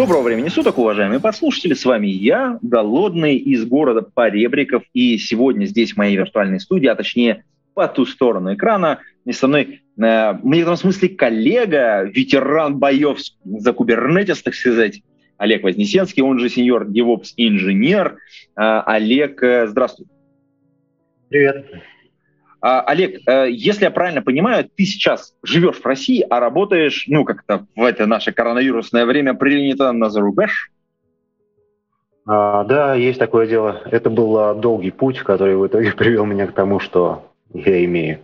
Доброго времени суток, уважаемые послушатели. С вами я, Голодный, из города Поребриков. И сегодня здесь в моей виртуальной студии, а точнее по ту сторону экрана, не со мной, э, в некотором смысле коллега, ветеран боев за кубернетис, так сказать, Олег Вознесенский, он же сеньор DevOps инженер. Э, Олег, э, здравствуй. Привет. А, Олег, э, если я правильно понимаю, ты сейчас живешь в России, а работаешь, ну, как-то в это наше коронавирусное время принято на зарубеж? А, да, есть такое дело. Это был а, долгий путь, который в итоге привел меня к тому, что я имею.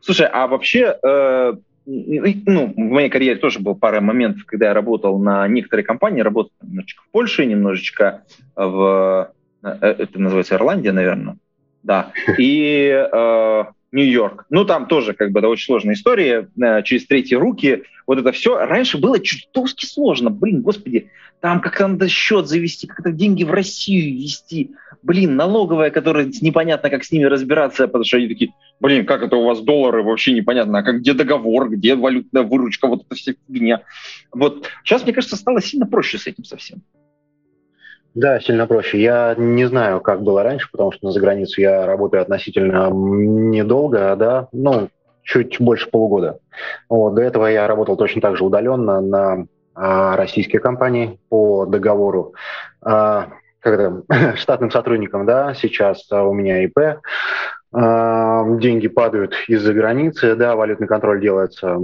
Слушай, а вообще, э, ну, в моей карьере тоже был пара моментов, когда я работал на некоторые компании, работал немножечко в Польше, немножечко в, э, это называется Ирландия, наверное, да, и э, Нью-Йорк. Ну, там тоже как бы это очень сложная история, э, через третьи руки, вот это все. Раньше было чертовски сложно, блин, господи, там как-то надо счет завести, как-то деньги в Россию вести, блин, налоговая, которая непонятно, как с ними разбираться, потому что они такие, блин, как это у вас доллары, вообще непонятно, а как, где договор, где валютная выручка, вот эта вся фигня. Вот сейчас, мне кажется, стало сильно проще с этим совсем. Да, сильно проще. Я не знаю, как было раньше, потому что на заграницу я работаю относительно недолго, да, ну, чуть больше полугода. Вот, до этого я работал точно так же удаленно на а, российские компании по договору а, когда, штатным сотрудникам, да, сейчас а, у меня ИП, а, деньги падают из-за границы, да, валютный контроль делается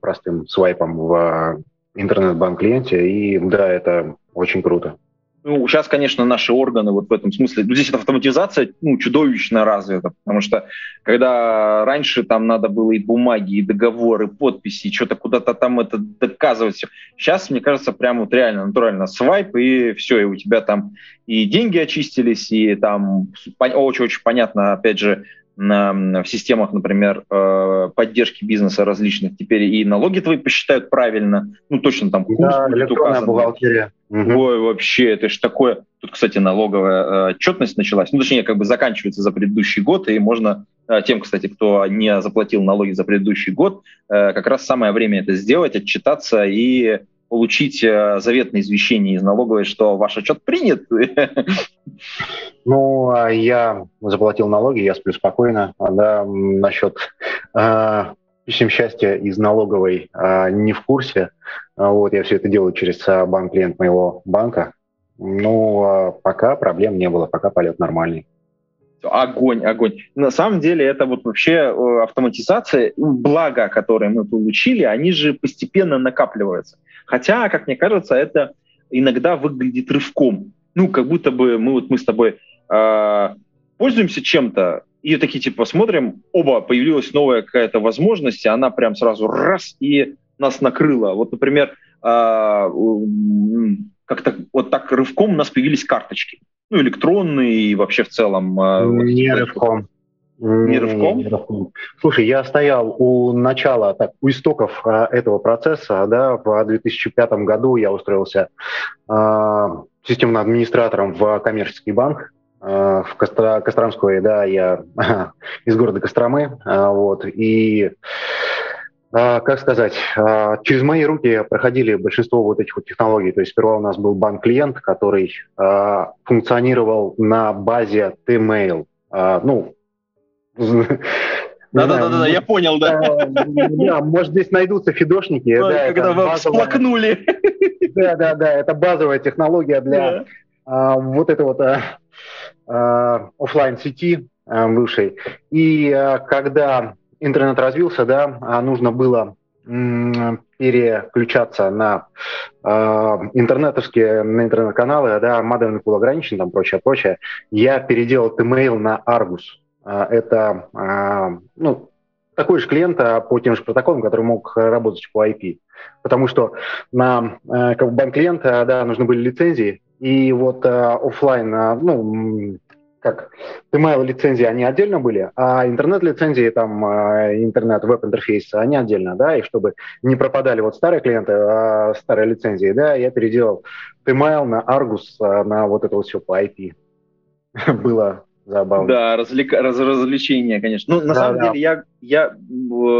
простым свайпом в интернет-банк-клиенте, и да, это очень круто. Ну, сейчас, конечно, наши органы вот в этом смысле, ну, здесь эта автоматизация ну, чудовищно развита, потому что когда раньше там надо было и бумаги, и договоры, и подписи, и что-то куда-то там это доказывать. Сейчас, мне кажется, прям вот реально натурально свайп, и все, и у тебя там и деньги очистились, и там очень-очень понятно, опять же, в системах, например, э, поддержки бизнеса различных, теперь и налоги твои посчитают правильно, ну точно там курс да, будет указан. бухгалтерия. Ой, вообще, это же такое... Тут, кстати, налоговая э, отчетность началась, ну точнее, как бы заканчивается за предыдущий год, и можно э, тем, кстати, кто не заплатил налоги за предыдущий год, как раз самое время это сделать, отчитаться и получить заветное извещение из налоговой, что ваш отчет принят. Ну, а я заплатил налоги, я сплю спокойно. А, да, насчет э, писем счастья из налоговой э, не в курсе. Вот, я все это делаю через банк-клиент моего банка. Ну, пока проблем не было, пока полет нормальный. Огонь, огонь. На самом деле это вот вообще э, автоматизация, блага, которые мы получили, они же постепенно накапливаются. Хотя, как мне кажется, это иногда выглядит рывком. Ну, как будто бы мы вот мы с тобой э, пользуемся чем-то, и такие типа смотрим, оба, появилась новая какая-то возможность, и она прям сразу раз и нас накрыла. Вот, например, э, как-то вот так рывком у нас появились карточки. Ну, электронные и вообще в целом. Э, Не вот, рывком. Не рывком. Слушай, я стоял у начала, так, у истоков а, этого процесса, да, в 2005 году я устроился а, системным администратором в коммерческий банк, а, в Костро, Костромской, да, я из города Костромы, а, вот, и а, как сказать, через мои руки проходили большинство вот этих вот технологий. То есть сперва у нас был банк-клиент, который функционировал на базе T-Mail. Ну, да-да-да, я понял, да. Да, может, здесь найдутся фидошники. Когда вы всплакнули. Да-да-да, это базовая технология для а, вот этой вот а, а, офлайн сети бывшей. И когда интернет развился, да, нужно было переключаться на э, интернетовские, на интернет-каналы, да, модемный пул ограничен, там прочее, прочее. Я переделал email на Argus. Это, э, ну, такой же клиент по тем же протоколам, который мог работать по IP. Потому что на как банк клиента да, нужны были лицензии, и вот офлайн, ну, как email лицензии, они отдельно были, а интернет-лицензии, там, э, интернет-веб-интерфейс, они отдельно, да, и чтобы не пропадали вот старые клиенты, а старые лицензии, да, я переделал email на Argus, а, на вот это вот все по IP. Было забавно. Да, развлек... раз... развлечения, конечно. Ну, на да, самом да. деле, я, я,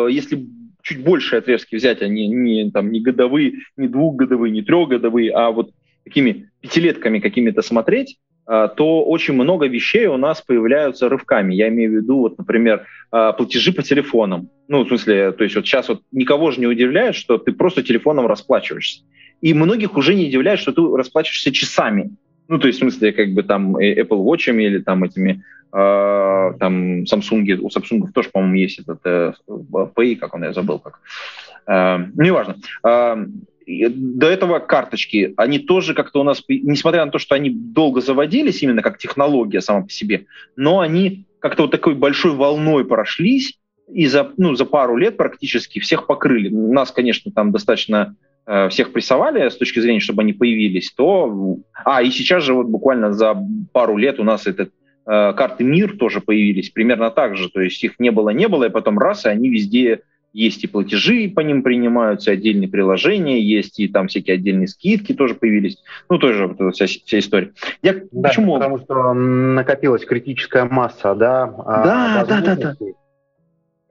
если чуть больше отрезки взять, а не, не, там, не годовые, не двухгодовые, не трехгодовые, а вот такими пятилетками какими-то смотреть, а, то очень много вещей у нас появляются рывками. Я имею в виду, вот, например, а, платежи по телефонам. Ну, в смысле, то есть вот сейчас вот никого же не удивляет, что ты просто телефоном расплачиваешься. И многих уже не удивляет, что ты расплачиваешься часами. Ну, то есть, в смысле, как бы там э, Apple Watch или там этими э, там Samsung, у Samsung тоже, по-моему, есть этот э, Pay, как он, я забыл как. Э, неважно. Э, до этого карточки, они тоже как-то у нас, несмотря на то, что они долго заводились именно как технология сама по себе, но они как-то вот такой большой волной прошлись, и за, ну, за пару лет практически всех покрыли. Нас, конечно, там достаточно всех прессовали с точки зрения, чтобы они появились, то... А, и сейчас же вот буквально за пару лет у нас этот э, карты МИР тоже появились примерно так же. То есть их не было-не было, и потом раз, и они везде есть и платежи по ним принимаются, отдельные приложения, есть и там всякие отдельные скидки тоже появились. Ну, тоже вот вся, вся история. Я да, почему? Потому что накопилась критическая масса, да? А, да, да, да, да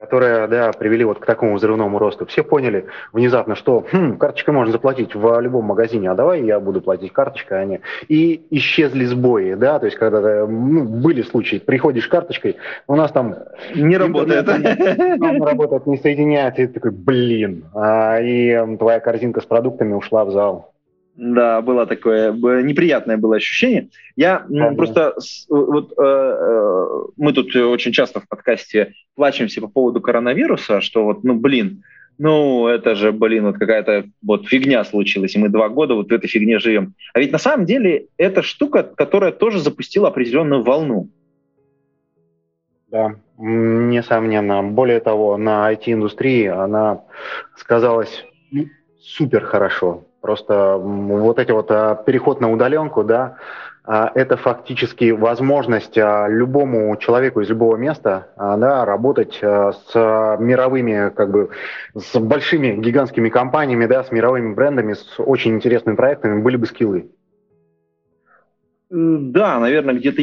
которые да, привели вот к такому взрывному росту. Все поняли внезапно, что хм, карточкой можно заплатить в любом магазине, а давай я буду платить карточкой, а не... И исчезли сбои, да, то есть когда ну, были случаи, приходишь карточкой, у нас там... Не работает. Работает, не соединяется, и ты такой, блин, а, и твоя корзинка с продуктами ушла в зал. Да, было такое неприятное было ощущение. Я ну, просто вот э, э, мы тут очень часто в подкасте плачемся по поводу коронавируса, что вот, ну блин, ну это же, блин, вот какая-то вот фигня случилась, и мы два года вот в этой фигне живем. А ведь на самом деле это штука, которая тоже запустила определенную волну. Да, несомненно. Более того, на IT-индустрии она сказалась супер хорошо. Просто вот эти вот а, переход на удаленку, да, а, это фактически возможность а, любому человеку из любого места да, работать с мировыми, как бы, с большими гигантскими компаниями, да, с мировыми брендами, с очень интересными проектами, были бы скиллы. Да, наверное, где-то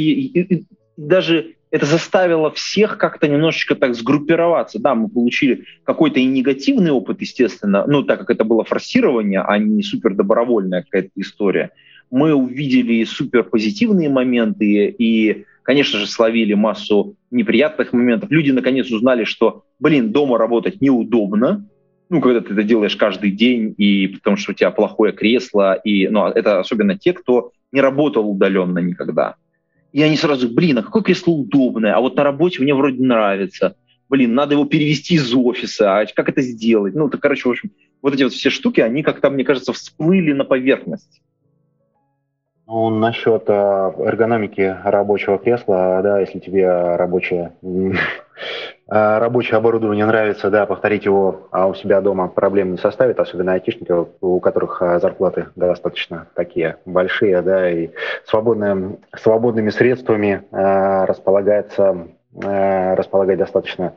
даже это заставило всех как-то немножечко так сгруппироваться. Да, мы получили какой-то и негативный опыт, естественно, ну, так как это было форсирование, а не супер добровольная какая-то история. Мы увидели супер позитивные моменты и, конечно же, словили массу неприятных моментов. Люди наконец узнали, что, блин, дома работать неудобно, ну, когда ты это делаешь каждый день, и потому что у тебя плохое кресло, и, ну, это особенно те, кто не работал удаленно никогда. И они сразу, блин, а какое кресло удобное, а вот на работе мне вроде нравится. Блин, надо его перевести из офиса, а как это сделать? Ну, то, короче, в общем, вот эти вот все штуки, они как-то, мне кажется, всплыли на поверхность. Ну, насчет а, эргономики рабочего кресла, да, если тебе рабочее, рабочее оборудование нравится, да, повторить его а у себя дома проблем не составит, особенно айтишники, у которых а, зарплаты достаточно такие большие, да, и свободным, свободными средствами располагается располагать достаточно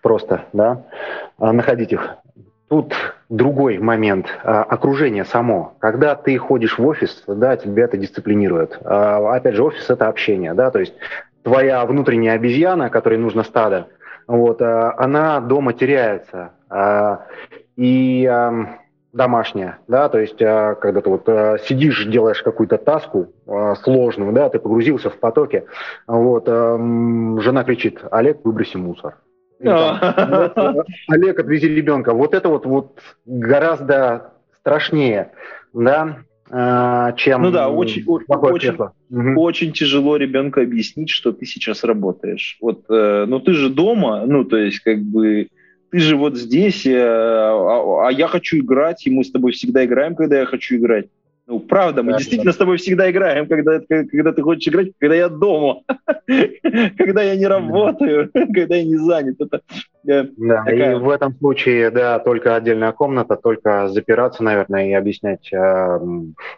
просто, да, находить их Тут другой момент. А, окружение само. Когда ты ходишь в офис, да, тебя это дисциплинирует. А, опять же, офис — это общение, да, то есть твоя внутренняя обезьяна, которой нужно стадо, вот, а, она дома теряется. И домашняя, да, то есть когда ты вот сидишь, делаешь какую-то таску сложную, да, ты погрузился в потоке, вот, жена кричит, Олег, выброси мусор. Олег, отвези ребенка. Вот это вот, вот гораздо страшнее, да, а, чем ну да, очень, очень, угу. очень тяжело ребенку объяснить, что ты сейчас работаешь. Вот, э, ну ты же дома, ну то есть как бы ты же вот здесь, э, а, а я хочу играть, и мы с тобой всегда играем, когда я хочу играть. Ну, правда, мы да, действительно да. с тобой всегда играем, когда, когда ты хочешь играть, когда я дома, когда я не работаю, когда я не занят. Это, э, да, такая... и в этом случае, да, только отдельная комната, только запираться, наверное, и объяснять э,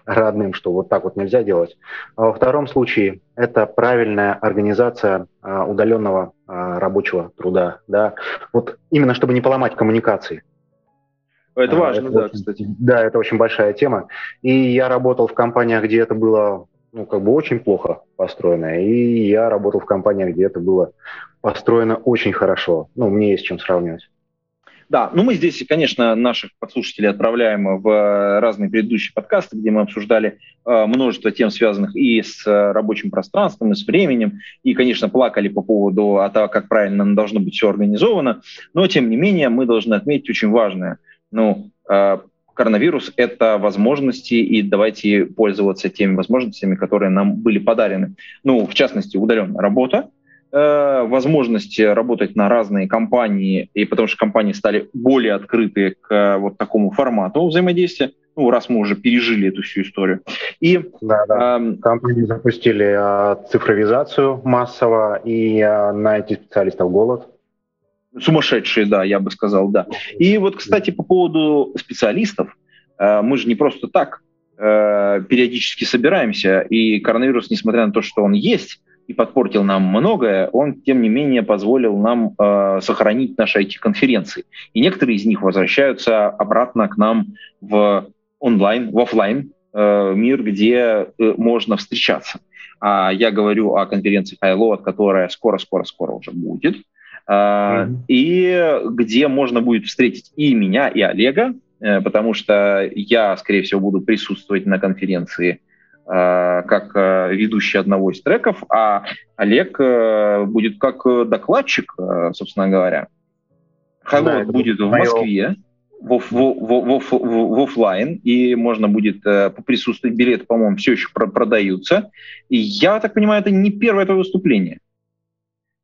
родным, что вот так вот нельзя делать. А во втором случае это правильная организация э, удаленного э, рабочего труда, да, вот именно чтобы не поломать коммуникации. Это а, важно, это да, очень, кстати. Да, это очень большая тема. И я работал в компаниях, где это было ну, как бы очень плохо построено. И я работал в компаниях, где это было построено очень хорошо. Ну, мне есть чем сравнивать. Да, ну мы здесь, конечно, наших подслушателей отправляем в разные предыдущие подкасты, где мы обсуждали э, множество тем, связанных и с рабочим пространством, и с временем, и, конечно, плакали по поводу того, как правильно должно быть все организовано. Но, тем не менее, мы должны отметить очень важное – ну, э, коронавирус — это возможности, и давайте пользоваться теми возможностями, которые нам были подарены. Ну, в частности, удаленная работа, э, возможность работать на разные компании, и потому что компании стали более открыты к вот такому формату взаимодействия, ну, раз мы уже пережили эту всю историю. И, да, да. Э, Компании запустили э, цифровизацию массово, и э, на этих специалистов голод. Сумасшедшие, да, я бы сказал, да. И вот, кстати, по поводу специалистов, э, мы же не просто так э, периодически собираемся, и коронавирус, несмотря на то, что он есть и подпортил нам многое, он, тем не менее, позволил нам э, сохранить наши IT-конференции. И некоторые из них возвращаются обратно к нам в онлайн, в офлайн мир, где можно встречаться. А я говорю о конференции Highload, которая скоро-скоро-скоро уже будет. Mm-hmm. И где можно будет встретить и меня, и Олега, э, потому что я, скорее всего, буду присутствовать на конференции э, как э, ведущий одного из треков, а Олег будет как докладчик, собственно говоря. Хайлот да, будет в Москве в, в, в, в, в офлайн, и можно будет поприсутствовать. Билеты, по-моему, все еще продаются. И я так понимаю, это не первое твое выступление.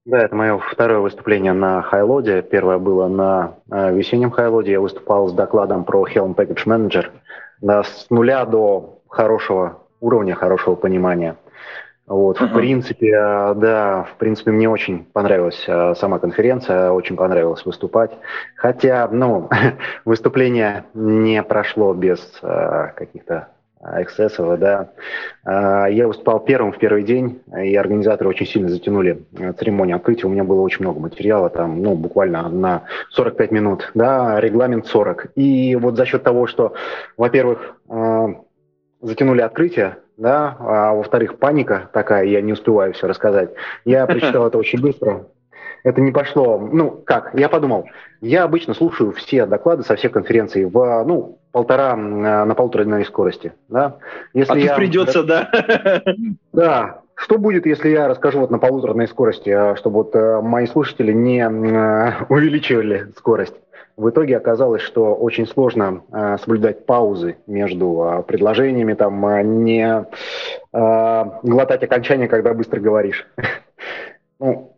Да, это мое второе выступление на Хайлоде. Первое было на э, весеннем Хайлоде. Я выступал с докладом про Helm Package Manager да, с нуля до хорошего уровня, хорошего понимания. Вот, uh-huh. в принципе, э, да, в принципе, мне очень понравилась э, сама конференция, очень понравилось выступать. Хотя, ну, выступление не прошло без э, каких-то эксцессов, да. А, я выступал первым в первый день, и организаторы очень сильно затянули э, церемонию открытия. У меня было очень много материала, там, ну, буквально на 45 минут, да, регламент 40. И вот за счет того, что, во-первых, э, затянули открытие, да, а во-вторых, паника такая, я не успеваю все рассказать. Я прочитал это очень быстро, это не пошло. Ну, как? Я подумал, я обычно слушаю все доклады со всех конференций в, ну, полтора, на полторы скорости, да. Если а я... тут придется, да? Да. Что будет, если я расскажу вот на полуторной скорости, а, чтобы вот э, мои слушатели не э, увеличивали скорость? В итоге оказалось, что очень сложно э, соблюдать паузы между э, предложениями, там, э, не э, глотать окончание, когда быстро говоришь. Ну,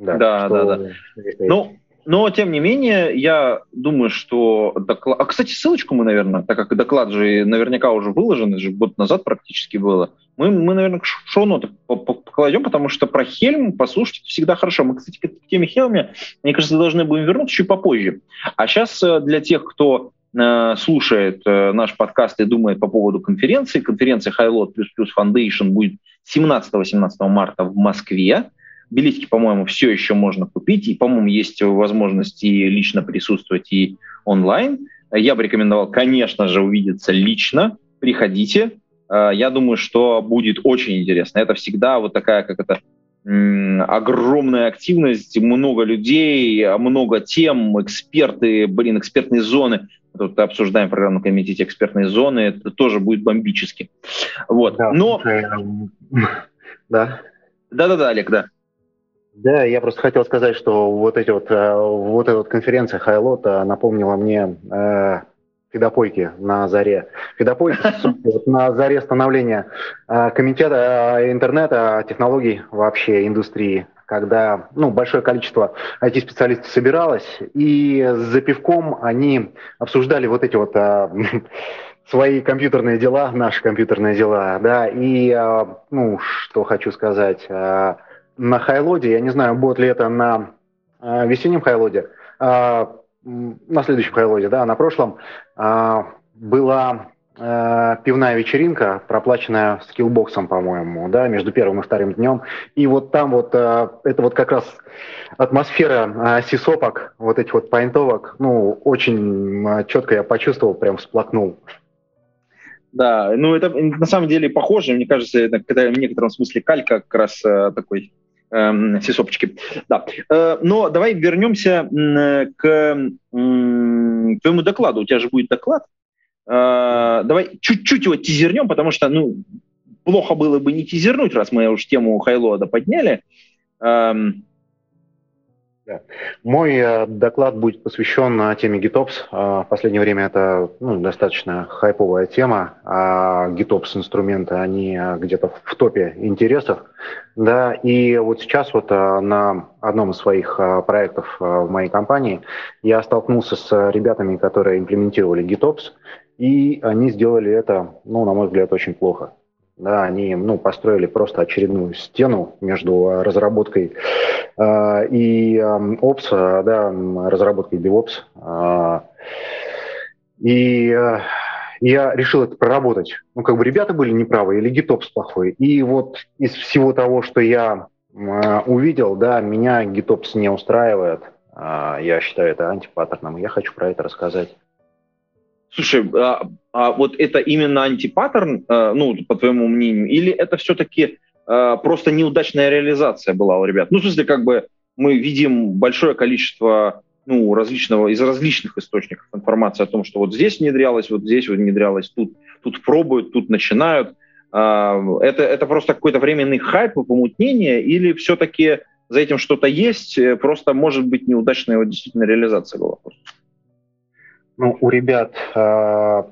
да, да, да. да. Ну, но, тем не менее, я думаю, что доклад... А, кстати, ссылочку мы, наверное, так как доклад же наверняка уже выложен, это же год назад практически было, мы, мы наверное, шоу-ноты покладем, потому что про Хельм послушать всегда хорошо. Мы, кстати, к теме Хельме, мне кажется, должны будем вернуться чуть попозже. А сейчас э, для тех, кто э, слушает э, наш подкаст и думает по поводу конференции, конференция Highload плюс плюс Foundation будет 17-18 марта в Москве. Билетики, по-моему, все еще можно купить, и, по-моему, есть возможность и лично присутствовать, и онлайн. Я бы рекомендовал, конечно же, увидеться лично. Приходите. А, я думаю, что будет очень интересно. Это всегда вот такая, как это, огромная активность, много людей, много тем, эксперты, блин, экспертные зоны. Тут обсуждаем в программном комитете экспертные зоны, это тоже будет бомбически. Вот. Да, Но... Да. Да-да-да, Олег, да. Да, я просто хотел сказать, что вот эти вот, э, вот эта вот конференция Хайлота напомнила мне э, Фидопойки на заре. Фидопойки вот, на заре становления э, комитета э, интернета, технологий вообще, индустрии, когда ну, большое количество IT-специалистов собиралось, и за пивком они обсуждали вот эти вот э, свои компьютерные дела, наши компьютерные дела, да, и, ну, что хочу сказать, на Хайлоде, я не знаю, будет ли это на весеннем Хайлоде, на следующем Хайлоде, да, на прошлом, была э, пивная вечеринка, проплаченная скиллбоксом, по-моему, да, между первым и вторым днем. И вот там вот э, это вот как раз атмосфера э, сисопок, вот этих вот пайнтовок, ну, очень э, четко я почувствовал, прям всплакнул. Да, ну это на самом деле похоже, мне кажется, это в некотором смысле калька как раз э, такой э, сисопочки. Да. Э, но давай вернемся к твоему докладу. У тебя же будет доклад Э, давай чуть-чуть его тизернем, потому что, ну, плохо было бы не тизернуть, раз мы уж тему Хайлода подняли. Эм. Мой э, доклад будет посвящен э, теме GitOps. Э, в последнее время это ну, достаточно хайповая тема. А GitOps инструменты, они где-то в топе интересов. Да, и вот сейчас вот на одном из своих проектов в моей компании я столкнулся с ребятами, которые имплементировали GitOps. И они сделали это, ну, на мой взгляд, очень плохо. Да, они ну, построили просто очередную стену между а, разработкой э, и э, Ops, э, да, разработкой DevOps. Э, и э, я решил это проработать. Ну, как бы ребята были неправы, или GitOps плохой. И вот из всего того, что я э, увидел, да, меня GitOps не устраивает. Э, я считаю это антипаттерном. Я хочу про это рассказать. Слушай, а, вот это именно антипаттерн, а, ну, по твоему мнению, или это все-таки а, просто неудачная реализация была у ребят? Ну, в смысле, как бы мы видим большое количество ну, различного, из различных источников информации о том, что вот здесь внедрялось, вот здесь внедрялось, тут, тут пробуют, тут начинают. А, это, это просто какой-то временный хайп и помутнение, или все-таки за этим что-то есть, э, просто может быть неудачная его действительно реализация была? ну, у ребят, э,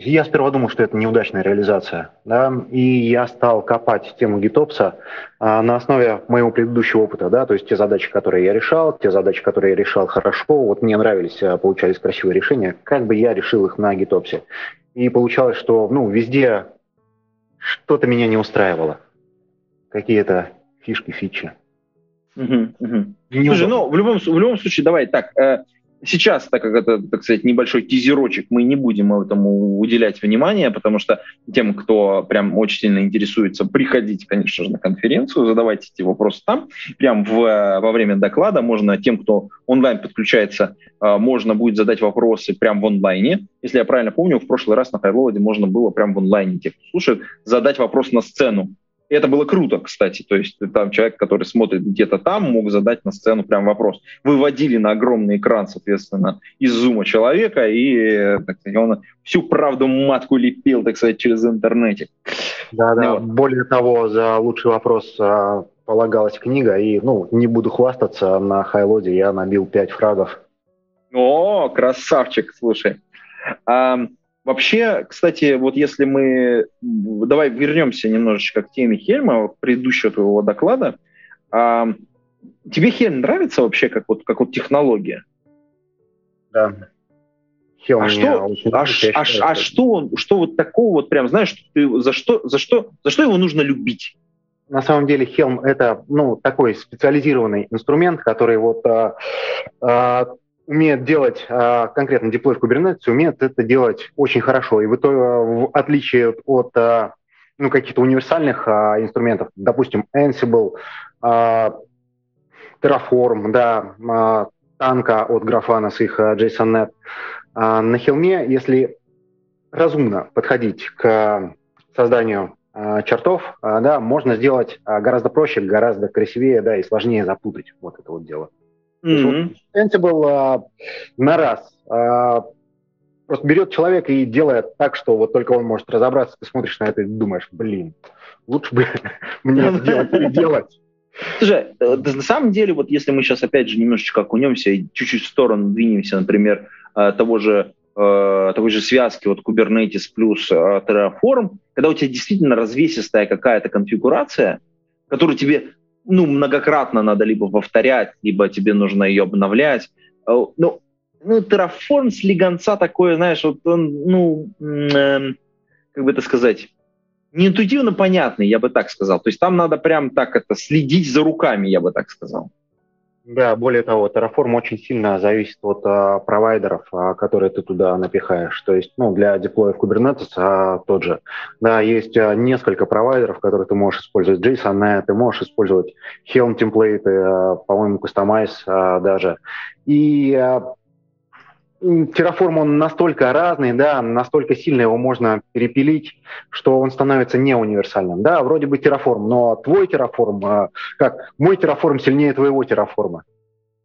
я сперва думал, что это неудачная реализация, да, и я стал копать тему гитопса э, на основе моего предыдущего опыта, да, то есть те задачи, которые я решал, те задачи, которые я решал хорошо, вот мне нравились, э, получались красивые решения, как бы я решил их на гитопсе. И получалось, что, ну, везде что-то меня не устраивало, какие-то фишки, фичи. Угу, угу. Слушай, ну, в любом, в любом случае, давай так, э, Сейчас, так как это, так сказать, небольшой тизерочек, мы не будем этому уделять внимание, потому что тем, кто прям очень сильно интересуется, приходите, конечно же, на конференцию, задавайте эти вопросы там. Прям в, во время доклада можно тем, кто онлайн подключается, а, можно будет задать вопросы прям в онлайне. Если я правильно помню, в прошлый раз на Хайловоде можно было прям в онлайне, те, кто слушает, задать вопрос на сцену. И это было круто, кстати. То есть там человек, который смотрит где-то там, мог задать на сцену прям вопрос. Выводили на огромный экран, соответственно, из зума человека, и так сказать, он всю правду матку лепил, так сказать, через интернете. Да, да. Вот. Более того, за лучший вопрос а, полагалась книга, и, ну, не буду хвастаться, на Хайлоде я набил пять фрагов. О, красавчик, слушай. Вообще, кстати, вот если мы... Давай вернемся немножечко к теме Хельма, предыдущего твоего доклада. А, тебе Хельм нравится вообще как вот, как вот технология? Да. Хельм а что, а, а, а что, что вот такого вот прям, знаешь, ты, за, что, за, что, за что его нужно любить? На самом деле Helm это ну, такой специализированный инструмент, который вот а, а, умеет делать а, конкретно деплой в Kubernetes, умеет это делать очень хорошо. И в, итоге, в отличие от а, ну, каких-то универсальных а, инструментов, допустим, Ansible, а, Terraform, да, а, Танка от Grafana с их а, JSON.NET, а, на Helm, если разумно подходить к созданию а, чертов, а, да, можно сделать а, гораздо проще, гораздо красивее, да, и сложнее запутать вот это вот дело. Mm-hmm. Ansible а, на раз а, просто берет человека и делает так, что вот только он может разобраться, ты смотришь на это и думаешь, блин, лучше бы мне это делать или делать. Слушай, э, на самом деле, вот если мы сейчас опять же немножечко окунемся и чуть-чуть в сторону двинемся, например, э, того же э, того же связки вот Kubernetes плюс Terraform, когда у тебя действительно развесистая какая-то конфигурация, которую тебе ну, многократно надо либо повторять, либо тебе нужно ее обновлять. Э, ну, ну, Terraform с легонца такое, знаешь, вот он, ну, э, как бы это сказать, не интуитивно понятный, я бы так сказал. То есть там надо прям так это следить за руками, я бы так сказал. Да, более того, Terraform очень сильно зависит от а, провайдеров, а, которые ты туда напихаешь. То есть, ну, для деплоя в Kubernetes а, тот же. Да, есть а, несколько провайдеров, которые ты можешь использовать JSON, ты можешь использовать Helm темплейты, а, по-моему, Customize а, даже. И а, Terraform, он настолько разный, да, настолько сильно его можно перепилить, что он становится не универсальным. Да, вроде бы Terraform, но твой Terraform, а, как мой Terraform сильнее твоего Terraform.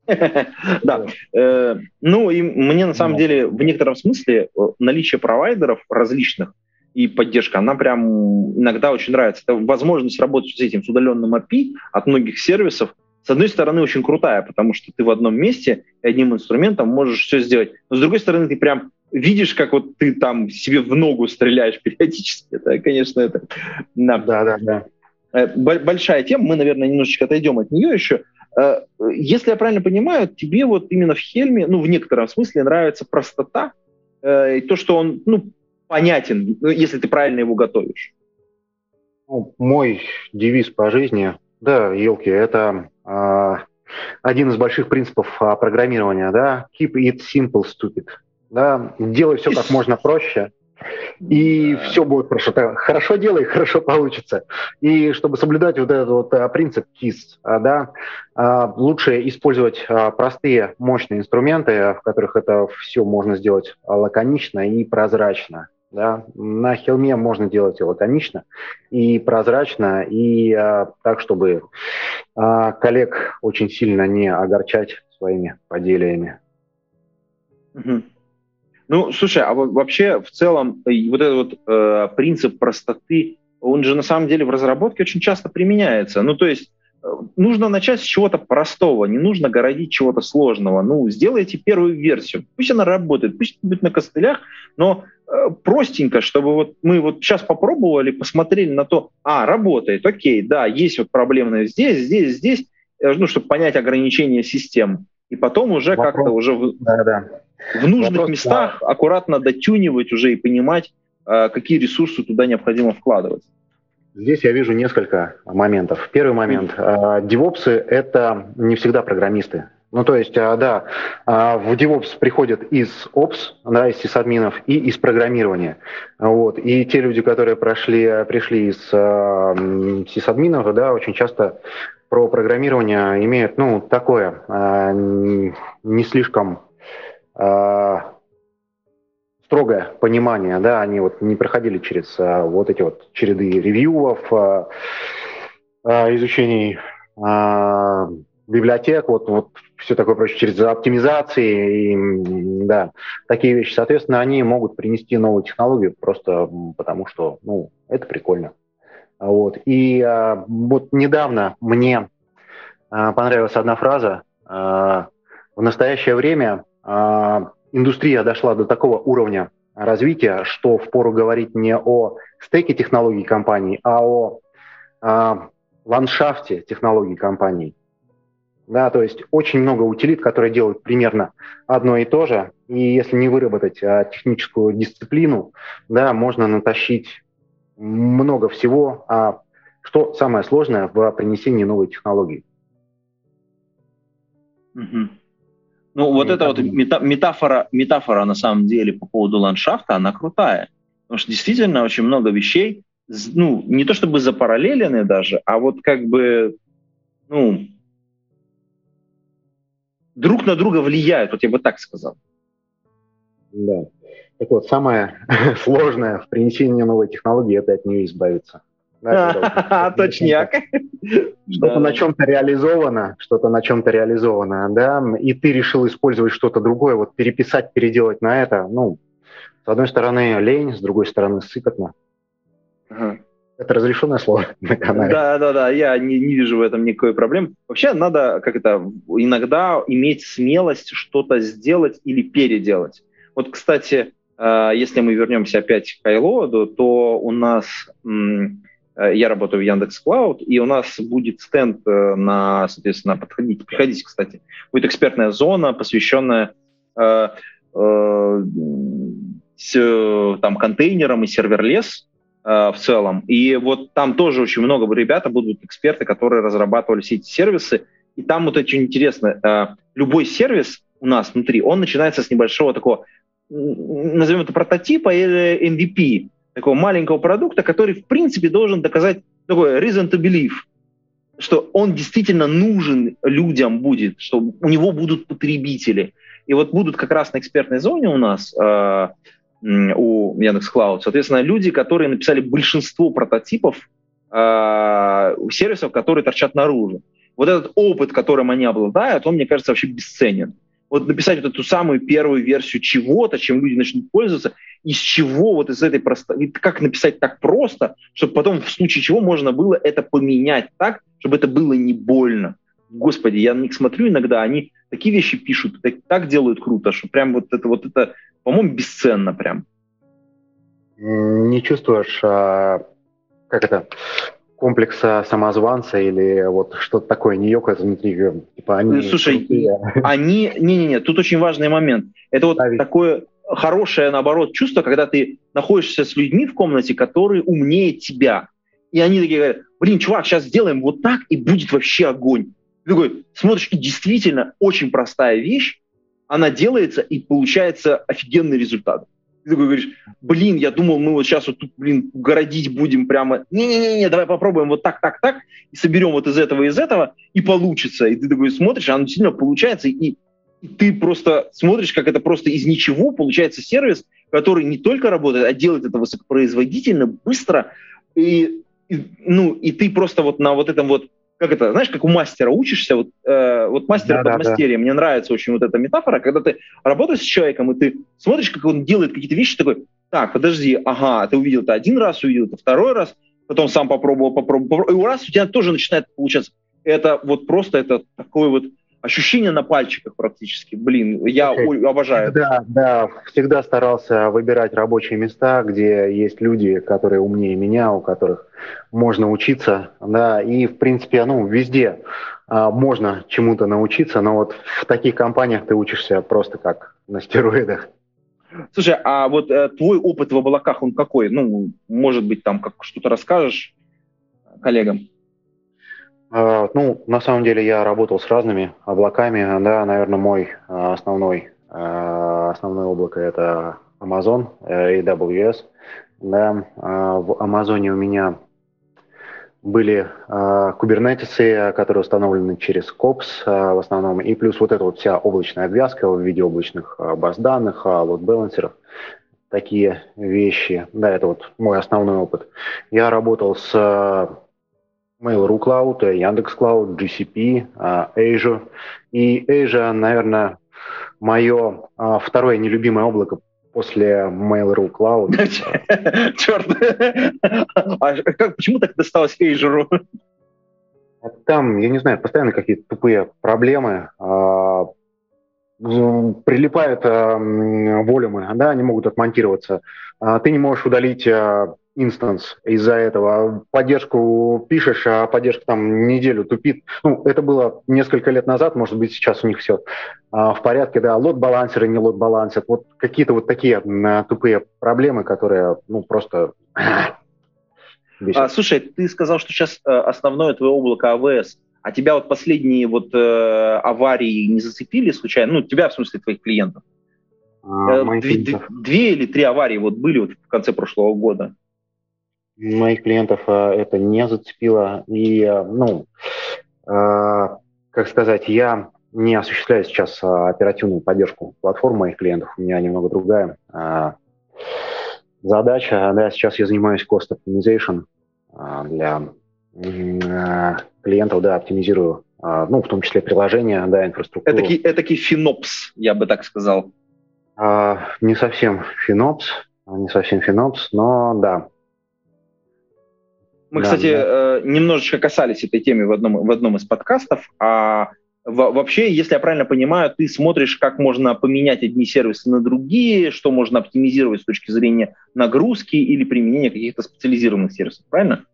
Да. Э, ну, и мне на самом деле в некотором смысле э, наличие провайдеров различных и поддержка, она прям иногда очень нравится. Это возможность работать с этим, с удаленным API от многих сервисов, с одной стороны, очень крутая, потому что ты в одном месте и одним инструментом можешь все сделать. Но с другой стороны, ты прям видишь, как вот ты там себе в ногу стреляешь периодически. Это, конечно, это... Да, да, да. да. Э, большая тема, мы, наверное, немножечко отойдем от нее еще. Э, если я правильно понимаю, тебе вот именно в Хельме, ну, в некотором смысле нравится простота, э, и то, что он, ну, понятен, ну, если ты правильно его готовишь. Ну, мой девиз по жизни, да, елки, это один из больших принципов а, программирования, да, keep it simple, stupid, да, делай все как можно проще, и да. все будет хорошо. Хорошо делай, хорошо получится. И чтобы соблюдать вот этот вот а, принцип KISS, да, лучше использовать простые, мощные инструменты, в которых это все можно сделать лаконично и прозрачно. Да? На Хелме можно делать и лаконично, и прозрачно, и а, так, чтобы а, коллег очень сильно не огорчать своими поделиями. Угу. Ну, слушай, а вообще в целом вот этот вот э, принцип простоты, он же на самом деле в разработке очень часто применяется. Ну, то есть нужно начать с чего-то простого, не нужно городить чего-то сложного. Ну, сделайте первую версию. Пусть она работает, пусть будет на костылях, но э, простенько, чтобы вот мы вот сейчас попробовали, посмотрели на то, а, работает, окей, да, есть вот проблемные здесь, здесь, здесь, э, ну, чтобы понять ограничения системы. И потом уже как-то уже в, да, да. в нужных Вопрос, местах да. аккуратно дотюнивать уже и понимать, э, какие ресурсы туда необходимо вкладывать. Здесь я вижу несколько моментов. Первый момент. А, девопсы — это не всегда программисты. Ну, то есть, а, да, а, в DevOps приходят из Ops, да, из сисадминов и из программирования. Вот. И те люди, которые прошли, пришли из сисадминов, да, очень часто про программирование имеют, ну, такое, не слишком строгое понимание, да, они вот не проходили через вот эти вот череды ревьюов, изучений библиотек, вот, вот все такое прочее, через оптимизации, и, да, такие вещи. Соответственно, они могут принести новую технологию просто потому, что, ну, это прикольно. Вот. И а, вот недавно мне а, понравилась одна фраза. А, в настоящее время а, индустрия дошла до такого уровня развития, что впору говорить не о стеке технологий компании, а о а, ландшафте технологий компаний. Да, то есть очень много утилит, которые делают примерно одно и то же. И если не выработать а, техническую дисциплину, да, можно натащить много всего, а что самое сложное в принесении новой технологии. Mm-hmm. Ну, вот эта вот метафора, метафора на самом деле по поводу ландшафта, она крутая. Потому что действительно очень много вещей, ну, не то чтобы запараллелены даже, а вот как бы, ну, друг на друга влияют, вот я бы так сказал. Да. Так вот, самое сложное в принесении новой технологии – это от нее избавиться. Точняк. Что-то на чем-то реализовано, что-то на чем-то реализовано, да, и ты решил использовать что-то другое, вот переписать, переделать на это, ну, с одной стороны лень, с другой стороны сыкотно. Это разрешенное слово на канале. Да, да, да, я не, не вижу в этом никакой проблемы. Вообще надо как это иногда иметь смелость что-то сделать или переделать. Вот, кстати, э, если мы вернемся опять к iLoad, то у нас Э, я работаю в Яндекс Клауд, и у нас будет стенд э, на, соответственно, подходите, приходите, кстати. Будет экспертная зона, посвященная э, э, с там, контейнерам и serverless в целом. И вот там тоже очень много ребята будут эксперты, которые разрабатывали все эти сервисы. И там вот очень интересно, э, любой сервис у нас внутри, он начинается с небольшого такого, назовем это прототипа или MVP, такого маленького продукта, который, в принципе, должен доказать такой reason to believe, что он действительно нужен людям будет, что у него будут потребители. И вот будут как раз на экспертной зоне у нас э, у Яндекс Клауд, соответственно, люди, которые написали большинство прототипов э, сервисов, которые торчат наружу. Вот этот опыт, которым они обладают, он, мне кажется, вообще бесценен. Вот написать вот эту самую первую версию чего-то, чем люди начнут пользоваться, из чего вот из этой простой, как написать так просто, чтобы потом в случае чего можно было это поменять так, чтобы это было не больно. Господи, я на них смотрю иногда, они такие вещи пишут, так, так делают круто, что прям вот это вот это, по-моему, бесценно прям. Не чувствуешь, а, как это, комплекса самозванца или вот что-то такое не ёкает внутри? Типа они Слушай, крутые. они... Не-не-не, тут очень важный момент. Это вот а такое хорошее, наоборот, чувство, когда ты находишься с людьми в комнате, которые умнее тебя. И они такие говорят, блин, чувак, сейчас сделаем вот так, и будет вообще огонь. Ты такой смотришь, и действительно очень простая вещь, она делается, и получается офигенный результат. Ты такой говоришь, блин, я думал, мы вот сейчас вот тут, блин, городить будем прямо. Не-не-не, давай попробуем вот так, так, так, и соберем вот из этого, из этого, и получится. И ты такой смотришь, оно действительно получается, и и ты просто смотришь, как это просто из ничего получается сервис, который не только работает, а делает это высокопроизводительно, быстро, и, и, ну, и ты просто вот на вот этом вот, как это, знаешь, как у мастера учишься, вот, э, вот мастер да, под да, да. мне нравится очень вот эта метафора, когда ты работаешь с человеком, и ты смотришь, как он делает какие-то вещи, такой, так, подожди, ага, ты увидел это один раз, увидел это второй раз, потом сам попробовал, попробовал, попробовал, и раз у тебя тоже начинает получаться. Это вот просто это такой вот ощущение на пальчиках практически. Блин, я обожаю. Да, да, всегда старался выбирать рабочие места, где есть люди, которые умнее меня, у которых можно учиться, да, и в принципе, ну, везде а, можно чему-то научиться, но вот в таких компаниях ты учишься просто как на стероидах. Слушай, а вот э, твой опыт в облаках, он какой? Ну, может быть, там как что-то расскажешь коллегам? А, ну, на самом деле я работал с разными облаками. Да, наверное, мой а, основной, а, основное облако это Amazon, э, AWS. Да, в Амазоне у меня были кубернетисы, которые установлены через COPS в основном, и плюс вот эта вот вся облачная обвязка в виде облачных баз данных, лот-балансеров, такие вещи. Да, это вот мой основной опыт. Я работал с Mail.ru Cloud, Яндекс Cloud, GCP, Azure. И Azure, наверное, мое а, второе нелюбимое облако после Mail.ru Cloud. Черт! А почему так досталось Azure? Там, я не знаю, постоянно какие-то тупые проблемы. А, прилипают волюмы, да, они могут отмонтироваться. Ты не можешь удалить инстанс из-за этого. Поддержку пишешь, а поддержка там неделю тупит. Ну, это было несколько лет назад, может быть, сейчас у них все а, в порядке, да, лот-балансеры не лот-балансят. Вот какие-то вот такие а, тупые проблемы, которые, ну, просто... А, слушай, ты сказал, что сейчас э, основное твое облако АВС. А тебя вот последние вот э, аварии не зацепили случайно? Ну, тебя, в смысле, твоих клиентов? А, э, две, две или три аварии вот были вот в конце прошлого года? Моих клиентов э, это не зацепило. И, ну, э, как сказать, я не осуществляю сейчас оперативную поддержку платформ моих клиентов. У меня немного другая задача. Да, сейчас я занимаюсь cost optimization для клиентов, да, оптимизирую, ну, в том числе приложения, да, инфраструктуру. Это этакий финопс, я бы так сказал. Не совсем финопс, не совсем финопс, но да, мы, да, кстати, да. Э, немножечко касались этой темы в одном, в одном из подкастов. А вообще, если я правильно понимаю, ты смотришь, как можно поменять одни сервисы на другие, что можно оптимизировать с точки зрения нагрузки или применения каких-то специализированных сервисов, правильно?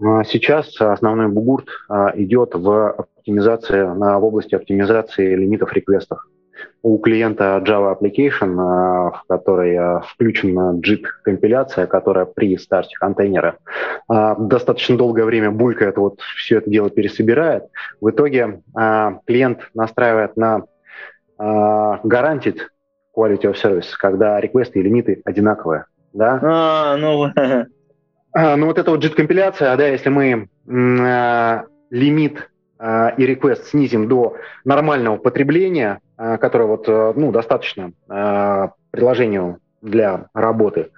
А сейчас основной бугурт а, идет в оптимизации, в области оптимизации лимитов реквестов. У клиента Java Application, в которой включена JIT компиляция, которая при старте контейнера достаточно долгое время булькает, вот все это дело пересобирает. В итоге клиент настраивает на Guaranteed Quality of Service, когда реквесты и лимиты одинаковые. Да? А, ну... ну вот эта вот JIT-компиляция, да, если мы лимит Э, и request снизим до нормального потребления, э, которое вот, э, ну, достаточно приложению для работы,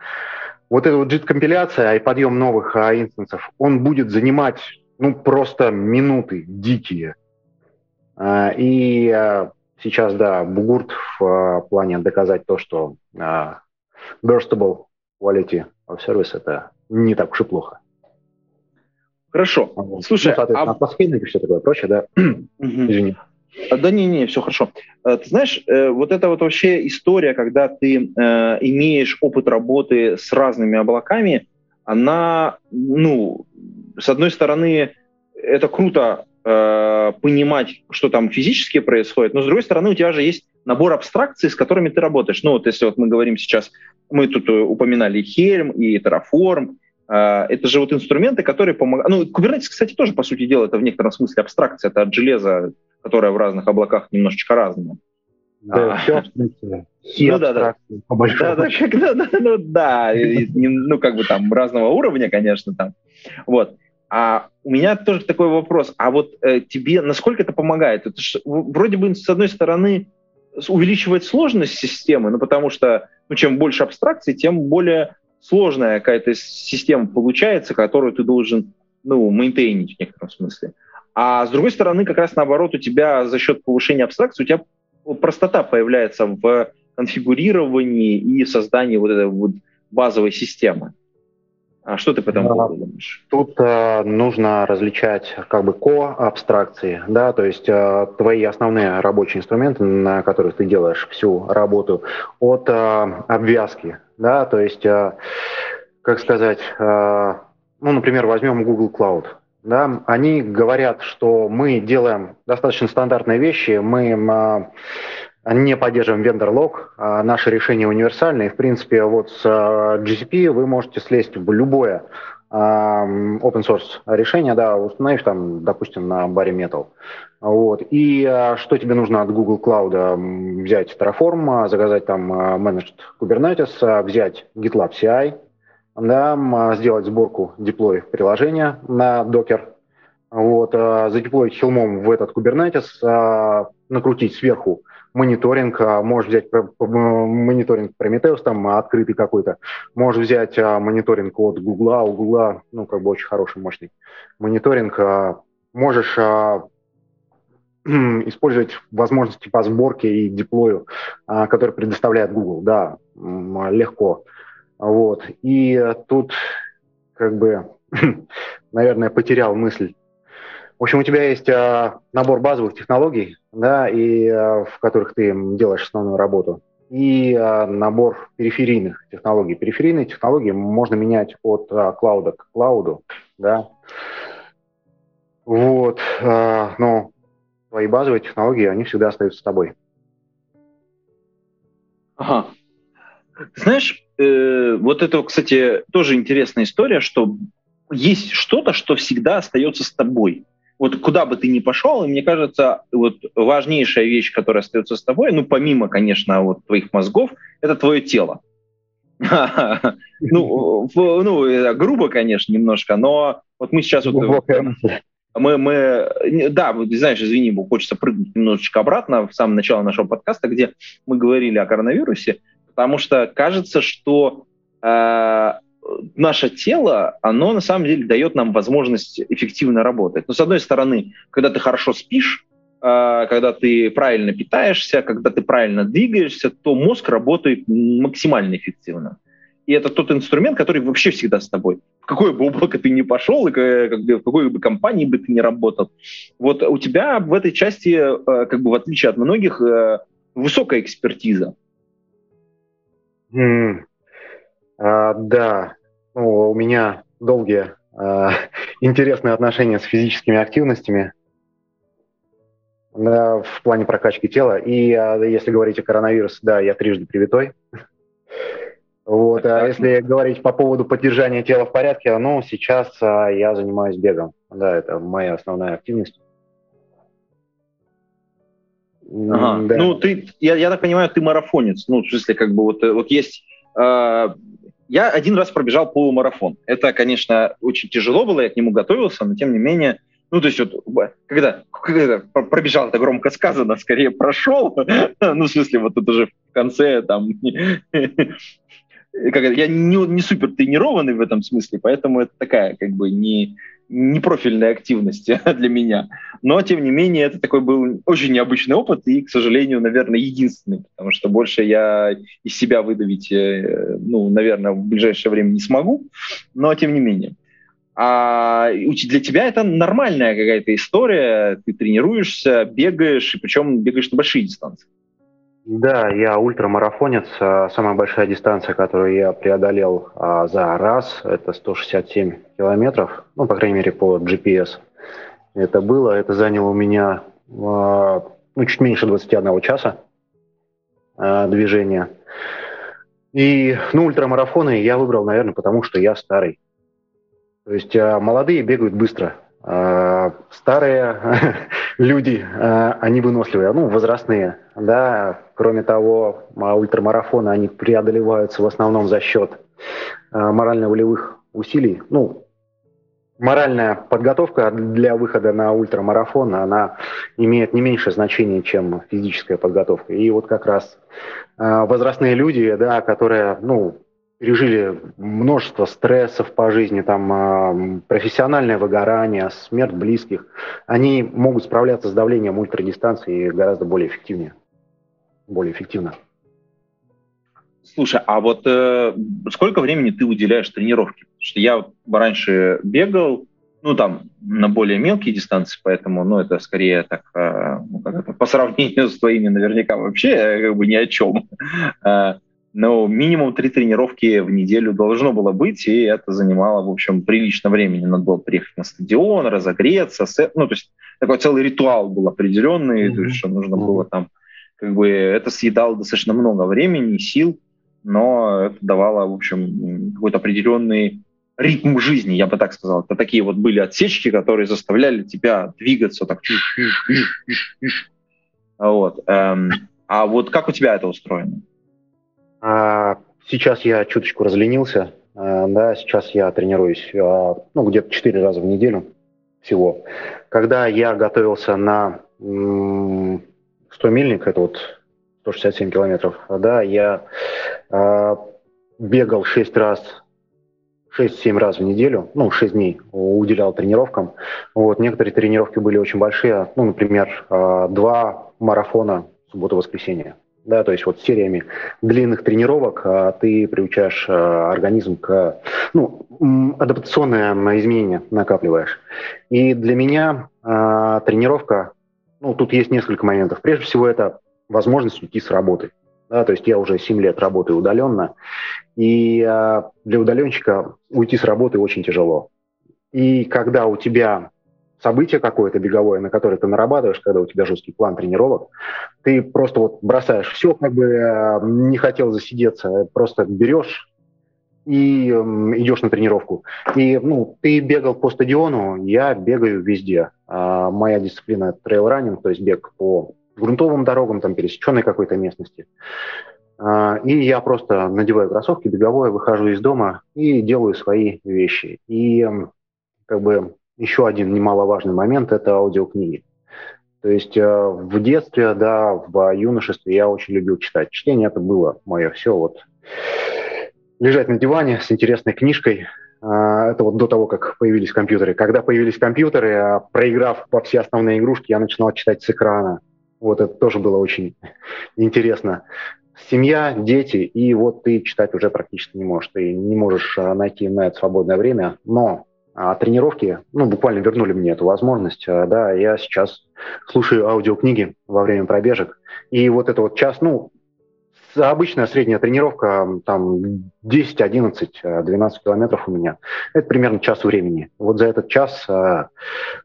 вот эта вот JIT-компиляция и подъем новых инстансов, он будет занимать ну, просто минуты дикие. И сейчас, да, Бугурт в плане доказать то, что burstable quality of service это не так уж и плохо. Хорошо. Вот. Слушай, ну, а... и все такое прочее, да? Извини. А, да не, не, все хорошо. Э, ты знаешь, э, вот это вот вообще история, когда ты э, имеешь опыт работы с разными облаками, она, ну, с одной стороны, это круто понимать, что там физически происходит, но с другой стороны, у тебя же есть набор абстракций, с которыми ты работаешь. Ну, вот если вот мы говорим сейчас, мы тут упоминали Helm и Terraform, это же вот инструменты, которые помогают... Ну, Kubernetes, кстати, тоже, по сути дела, это в некотором смысле абстракция. Это от железа, которое в разных облаках немножечко разное. Да, а, все ну, да, да. Да, да, как, да, да, ну да, ну как бы там разного уровня, конечно, там. Вот. А у меня тоже такой вопрос. А вот э, тебе насколько это помогает? Это ж, вроде бы с одной стороны увеличивает сложность системы, ну потому что ну, чем больше абстракций, тем более сложная какая-то система получается, которую ты должен, ну, мейнтейнить в некотором смысле. А с другой стороны, как раз наоборот, у тебя за счет повышения абстракции, у тебя простота появляется в конфигурировании и создании вот этой вот базовой системы. А что ты по этому поводу думаешь? Тут э, нужно различать как бы ко-абстракции, да, то есть э, твои основные рабочие инструменты, на которых ты делаешь всю работу, от э, обвязки, да, то есть, э, как сказать, э, ну, например, возьмем Google Cloud, да, они говорят, что мы делаем достаточно стандартные вещи, мы э, не поддерживаем вендор-лог, а наши решения универсальные. В принципе, вот с а, GCP вы можете слезть в любое а, open source решение, да, установив там, допустим, на баре Metal. Вот. И что тебе нужно от Google Cloud? Взять Terraform, заказать там Managed Kubernetes, взять GitLab CI, да, сделать сборку деплой приложения на Docker, вот, задеплоить хилмом в этот Kubernetes, накрутить сверху мониторинг, а, можешь взять мониторинг Prometheus, там открытый какой-то, можешь взять мониторинг от Гугла, у Гугла, ну, как бы очень хороший, мощный мониторинг, можешь использовать возможности по сборке и деплою, которые предоставляет Google, да, легко. Вот. И тут как бы, наверное, потерял мысль в общем, у тебя есть а, набор базовых технологий, да, и а, в которых ты делаешь основную работу, и а, набор периферийных технологий. Периферийные технологии можно менять от а, клауда к клауду, да. Вот, а, но твои базовые технологии, они всегда остаются с тобой. Ага. Знаешь, э, вот это, кстати, тоже интересная история, что есть что-то, что всегда остается с тобой. Вот куда бы ты ни пошел, и мне кажется, вот важнейшая вещь, которая остается с тобой, ну, помимо, конечно, вот твоих мозгов, это твое тело. Ну, ну, грубо, конечно, немножко, но вот мы сейчас вот... Мы, мы, да, знаешь, извини, хочется прыгнуть немножечко обратно в самое начало нашего подкаста, где мы говорили о коронавирусе, потому что кажется, что э, наше тело, оно на самом деле дает нам возможность эффективно работать. Но с одной стороны, когда ты хорошо спишь, а, когда ты правильно питаешься, когда ты правильно двигаешься, то мозг работает максимально эффективно. И это тот инструмент, который вообще всегда с тобой. В какое бы облако ты ни пошел, и в какой бы компании бы ты ни работал. Вот у тебя в этой части, э, как бы в отличие от многих, э, высокая экспертиза. Mm. А, да, ну, у меня долгие а, интересные отношения с физическими активностями. да, в плане прокачки тела. И а, если говорить о коронавирусе, да, я трижды привитой. Вот, а если говорить по поводу поддержания тела в порядке, ну, сейчас а, я занимаюсь бегом. Да, это моя основная активность. Ага. Да. Ну, ты, я, я так понимаю, ты марафонец. Ну, в смысле, как бы вот, вот есть... Э, я один раз пробежал полумарафон. Это, конечно, очень тяжело было, я к нему готовился, но тем не менее... Ну, то есть вот, когда, когда пробежал, это громко сказано, скорее прошел, ну, в смысле, вот это уже в конце там... Как, я не, не супер тренированный в этом смысле, поэтому это такая как бы не, не профильной активности для меня. Но, тем не менее, это такой был очень необычный опыт и, к сожалению, наверное, единственный, потому что больше я из себя выдавить, э, ну, наверное, в ближайшее время не смогу, но тем не менее. А для тебя это нормальная какая-то история, ты тренируешься, бегаешь, и причем бегаешь на большие дистанции. Да, я ультрамарафонец. А, самая большая дистанция, которую я преодолел а, за раз, это 167 километров, ну, по крайней мере, по GPS. Это было, это заняло у меня а, ну, чуть меньше 21 часа движения. И, ну, ультрамарафоны я выбрал, наверное, потому что я старый. То есть молодые бегают быстро, старые люди, они выносливые, ну, возрастные, да, Кроме того, а, ультрамарафоны, они преодолеваются в основном за счет а, морально-волевых усилий. Ну, моральная подготовка для выхода на ультрамарафон, она имеет не меньшее значение, чем физическая подготовка. И вот как раз а, возрастные люди, да, которые, ну, пережили множество стрессов по жизни, там профессиональное выгорание, смерть близких, они могут справляться с давлением ультрадистанции гораздо более эффективнее более эффективно. Слушай, а вот э, сколько времени ты уделяешь тренировке? Потому что я вот раньше бегал, ну там на более мелкие дистанции, поэтому, ну это скорее так, э, ну, как это, по сравнению с твоими, наверняка вообще э, как бы ни о чем. Э, но минимум три тренировки в неделю должно было быть, и это занимало, в общем, прилично времени. Надо было приехать на стадион, разогреться, ну то есть такой целый ритуал был определенный, mm-hmm. то есть что нужно mm-hmm. было там как бы это съедало достаточно много времени, сил, но это давало, в общем, какой-то определенный ритм жизни, я бы так сказал. Это такие вот были отсечки, которые заставляли тебя двигаться так. Вот. Эм, а вот как у тебя это устроено? А, сейчас я чуточку разленился. А, да, сейчас я тренируюсь а, ну, где-то 4 раза в неделю всего. Когда я готовился на 100 мильник, это вот 167 километров, да, я э, бегал 6 раз, 6-7 раз в неделю, ну, 6 дней уделял тренировкам. Вот, некоторые тренировки были очень большие, ну, например, э, два марафона суббота-воскресенье. Да, то есть вот сериями длинных тренировок а, ты приучаешь а, организм к ну, адаптационное изменение накапливаешь. И для меня а, тренировка ну, тут есть несколько моментов. Прежде всего, это возможность уйти с работы. Да, то есть я уже 7 лет работаю удаленно, и э, для удаленщика уйти с работы очень тяжело. И когда у тебя событие какое-то беговое, на которое ты нарабатываешь, когда у тебя жесткий план тренировок, ты просто вот бросаешь все, как бы э, не хотел засидеться, просто берешь и э, идешь на тренировку. И ну, ты бегал по стадиону, я бегаю везде. А, моя дисциплина – трейл-раннинг, то есть бег по грунтовым дорогам, там, пересеченной какой-то местности. А, и я просто надеваю кроссовки, беговое, выхожу из дома и делаю свои вещи. И как бы еще один немаловажный момент – это аудиокниги. То есть э, в детстве, да, в юношестве я очень любил читать. Чтение это было мое все. Вот лежать на диване с интересной книжкой, а, это вот до того, как появились компьютеры. Когда появились компьютеры, а, проиграв по все основные игрушки, я начинал читать с экрана. Вот это тоже было очень интересно. Семья, дети, и вот ты читать уже практически не можешь. Ты не можешь а, найти на это свободное время, но а тренировки, ну, буквально вернули мне эту возможность. Да, я сейчас слушаю аудиокниги во время пробежек. И вот это вот час, ну, обычная средняя тренировка, там 10, 11, 12 километров у меня. Это примерно час времени. Вот за этот час а,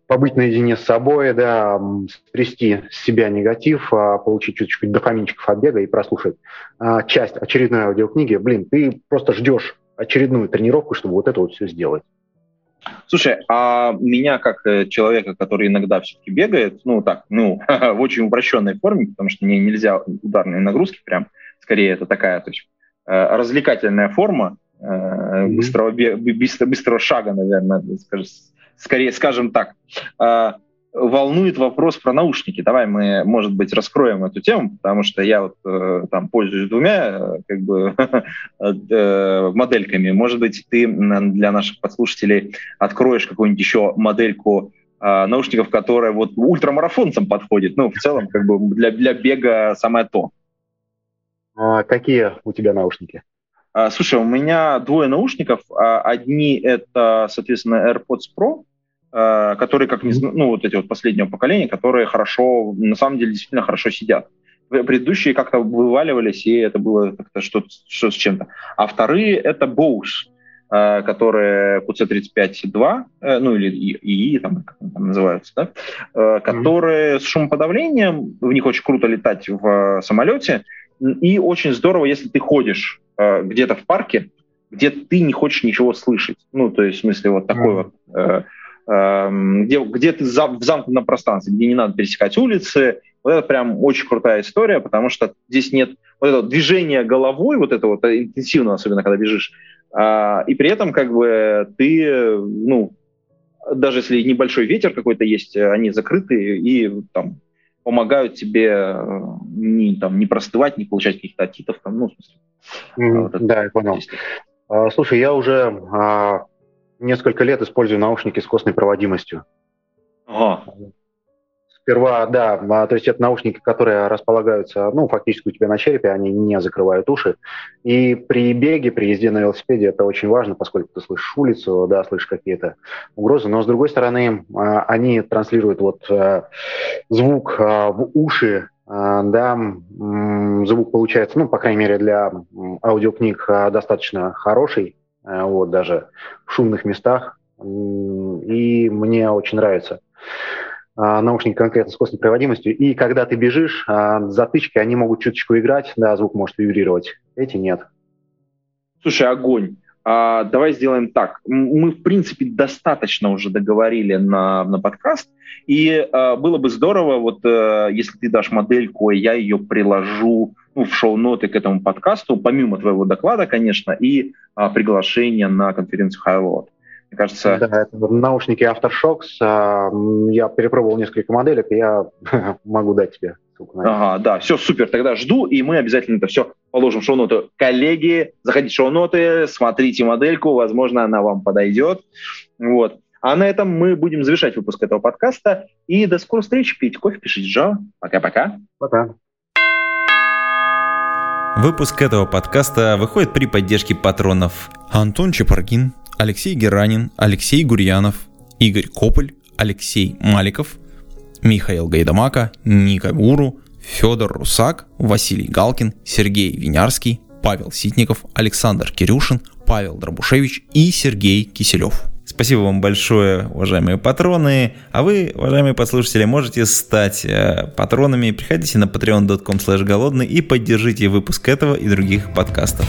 побыть наедине с собой, да, стрясти с себя негатив, а, получить чуть-чуть дофаминчиков от бега и прослушать а, часть очередной аудиокниги. Блин, ты просто ждешь очередную тренировку, чтобы вот это вот все сделать. Слушай, а меня как э, человека, который иногда все-таки бегает, ну так, ну, в очень упрощенной форме, потому что мне нельзя ударные нагрузки прям, скорее это такая, то есть э, развлекательная форма mm-hmm. быстрого, быстро, быстрого шага, наверное, скорее, скажем так. А, волнует вопрос про наушники. Давай мы, может быть, раскроем эту тему, потому что я вот э, там пользуюсь двумя э, как бы э, модельками. Может быть, ты для наших подслушателей откроешь какую-нибудь еще модельку э, наушников, которая вот ультрамарафонцам подходит. Ну, в целом, как бы для, для бега самое то. А какие у тебя наушники? А, слушай, у меня двое наушников. А, одни это, соответственно, AirPods Pro, Э, которые, как не ну, вот эти вот последнего поколения, которые хорошо, на самом деле, действительно хорошо сидят. Предыдущие как-то вываливались, и это было как-то что-то что с чем-то. А вторые — это Bose, э, которые QC35-2, э, ну или ИИ, там, как там называются, да, которые mm-hmm. с шумоподавлением, в них очень круто летать в самолете, и очень здорово, если ты ходишь где-то в парке, где ты не хочешь ничего слышать. Ну, то есть, в смысле, вот такой mm-hmm. вот Эм, где, где ты в замкнутом пространстве, где не надо пересекать улицы. Вот это прям очень крутая история, потому что здесь нет вот этого движения головой, вот это вот интенсивно, особенно когда бежишь, а, и при этом как бы ты, ну, даже если небольшой ветер какой-то есть, они закрыты и там помогают тебе э, не, там, не простывать, не получать каких-то отитов. Там, ну, в смысле, mm, вот да, я понял. А, слушай, я уже а, несколько лет использую наушники с костной проводимостью. Ага. Сперва, да, а, то есть это наушники, которые располагаются, ну, фактически у тебя на черепе, они не закрывают уши. И при беге, при езде на велосипеде это очень важно, поскольку ты слышишь улицу, да, слышишь какие-то угрозы. Но, с другой стороны, а, они транслируют вот а, звук в уши, да, звук получается, ну, по крайней мере, для аудиокниг достаточно хороший, вот, даже в шумных местах. И мне очень нравится наушники конкретно с костной проводимостью. И когда ты бежишь, а, затычки, они могут чуточку играть, да, звук может вибрировать. Эти нет. Слушай, огонь. А, давай сделаем так. Мы, в принципе, достаточно уже договорили на, на подкаст, и а, было бы здорово, вот а, если ты дашь модельку, я ее приложу ну, в шоу-ноты к этому подкасту, помимо твоего доклада, конечно, и а, приглашения на конференцию Highload. Мне кажется... Да, это наушники Aftershocks. А, я перепробовал несколько моделек, и я могу дать тебе ссылку на Ага, да, все, супер. Тогда жду, и мы обязательно это все положим в шоу-ноты. Коллеги, заходите в шоу-ноты, смотрите модельку, возможно, она вам подойдет. Вот. А на этом мы будем завершать выпуск этого подкаста. И до скорой встречи. Пейте кофе, пишите Джо. Пока-пока. Пока. Выпуск этого подкаста выходит при поддержке патронов Антон Чепаргин, Алексей Геранин, Алексей Гурьянов, Игорь Кополь, Алексей Маликов, Михаил Гайдамака, Ника Гуру, Федор Русак, Василий Галкин, Сергей Винярский, Павел Ситников, Александр Кирюшин, Павел Дробушевич и Сергей Киселев. Спасибо вам большое, уважаемые патроны. А вы, уважаемые подслушатели, можете стать э, патронами. Приходите на patreon.com голодный и поддержите выпуск этого и других подкастов.